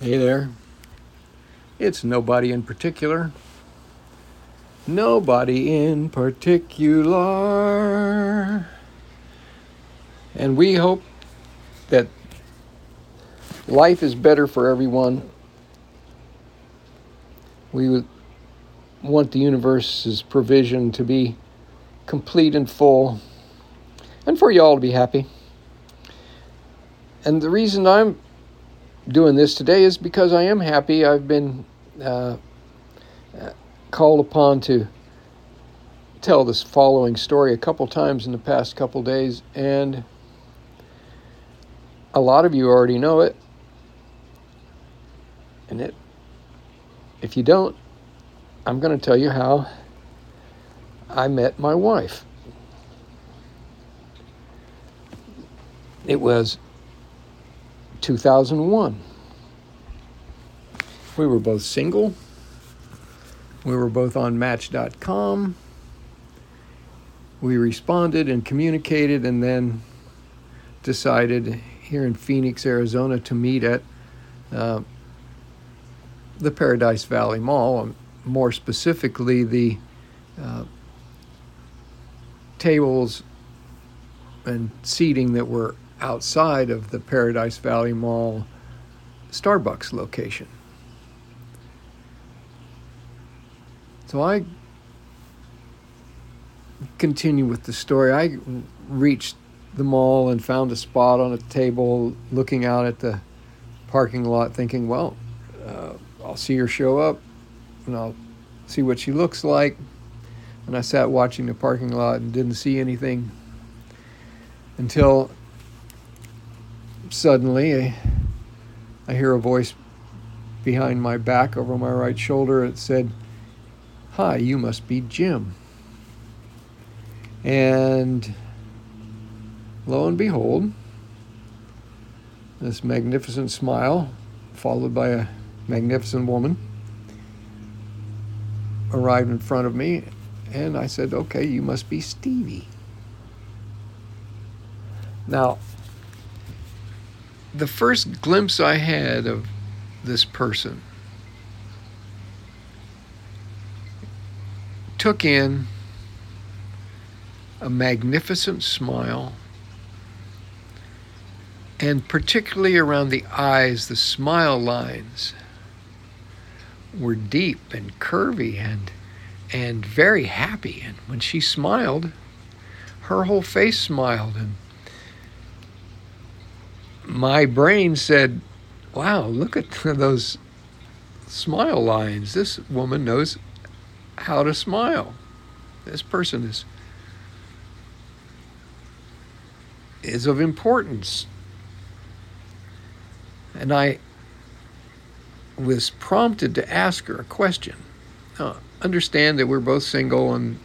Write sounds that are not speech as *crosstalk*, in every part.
Hey there. It's nobody in particular. Nobody in particular. And we hope that life is better for everyone. We want the universe's provision to be complete and full, and for y'all to be happy. And the reason I'm doing this today is because I am happy. I've been uh, called upon to tell this following story a couple times in the past couple days, and a lot of you already know it. And it, if you don't, I'm going to tell you how I met my wife. It was 2001. We were both single. We were both on Match.com. We responded and communicated and then decided here in Phoenix, Arizona to meet at uh, the Paradise Valley Mall, um, more specifically, the uh, tables and seating that were outside of the Paradise Valley Mall Starbucks location. So I continue with the story. I reached the mall and found a spot on a table looking out at the parking lot, thinking, well, uh, I'll see her show up and I'll see what she looks like. And I sat watching the parking lot and didn't see anything until suddenly I, hear a voice behind my back over my right shoulder. It said, Hi, you must be Jim. And lo and behold, this magnificent smile, followed by a magnificent woman, arrived in front of me. And I said, Okay, you must be Stevie. Now, the first glimpse I had of this person took in a magnificent smile, and particularly around the eyes, the smile lines were deep and curvy and and very happy. And when she smiled, her whole face smiled and my brain said, wow, look at *laughs* those smile lines. This woman knows how to smile. This person is is of importance. And I was prompted to ask her a question. Uh, understand that we're both single and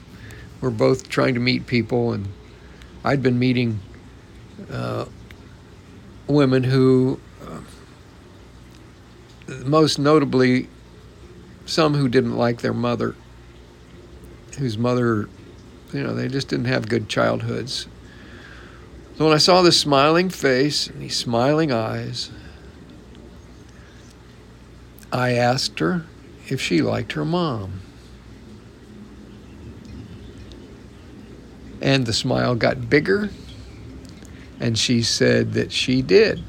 we're both trying to meet people, and I'd been meeting uh, women who, uh, most notably, some who didn't like their mother, whose mother, you know, they just didn't have good childhoods. So when I saw this smiling face and these smiling eyes, I asked her if she liked her mom. And the smile got bigger and she said that she did,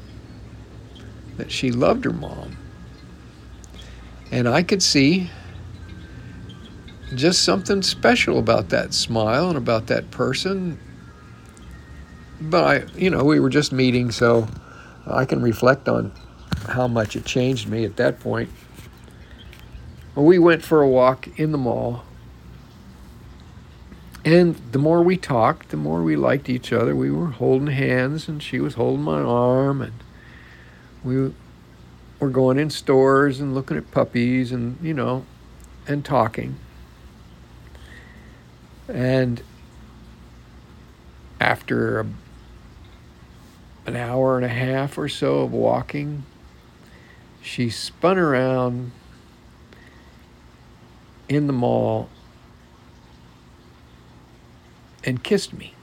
that she loved her mom. And I could see just something special about that smile and about that person. But I, you know, we were just meeting, so I can reflect on how much it changed me at that point. We went for a walk in the mall and the more we talked, the more we liked each other. We were holding hands, and she was holding my arm, and we were going in stores and looking at puppies, and you know, and talking. And after a, an hour and a half or so of walking, she spun around in the mall and kissed me.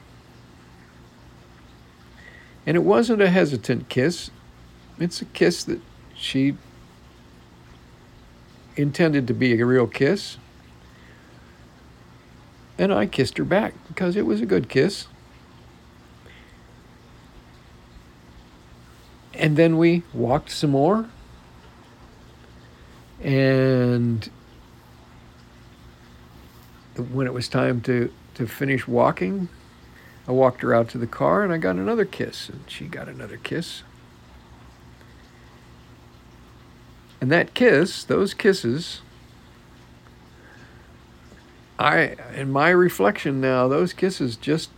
And it wasn't a hesitant kiss, it's a kiss that she intended to be a real kiss. And I kissed her back because it was a good kiss. And then we walked some more. And when it was time to, to finish walking, I walked her out to the car and I got another kiss, and she got another kiss. And that kiss, those kisses, I, in my reflection now, those kisses just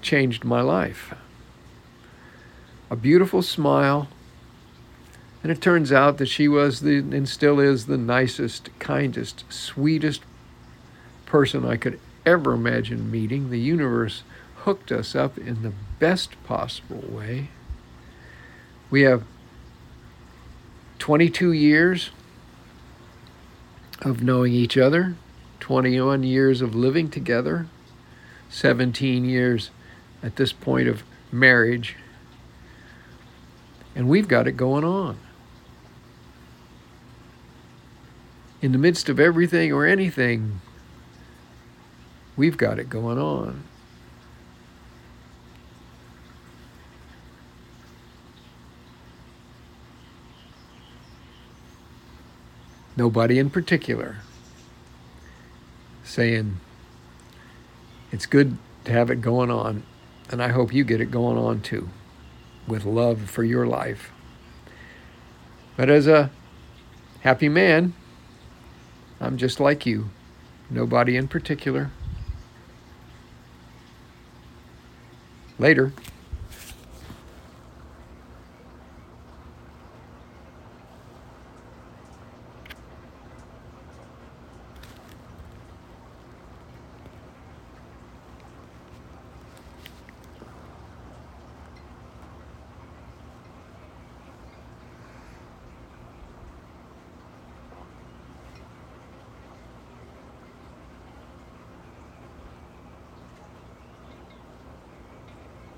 changed my life. A beautiful smile, and it turns out that she was the, and still is, the nicest, kindest, sweetest person I could ever imagine meeting. The universe hooked us up in the best possible way. We have 22 years of knowing each other, 21 years of living together, 17 years at this point of marriage, and we've got it going on. In the midst of everything or anything, we've got it going on. Nobody in particular saying it's good to have it going on, and I hope you get it going on too with love for your life. But as a happy man, I'm just like you, nobody in particular. Later.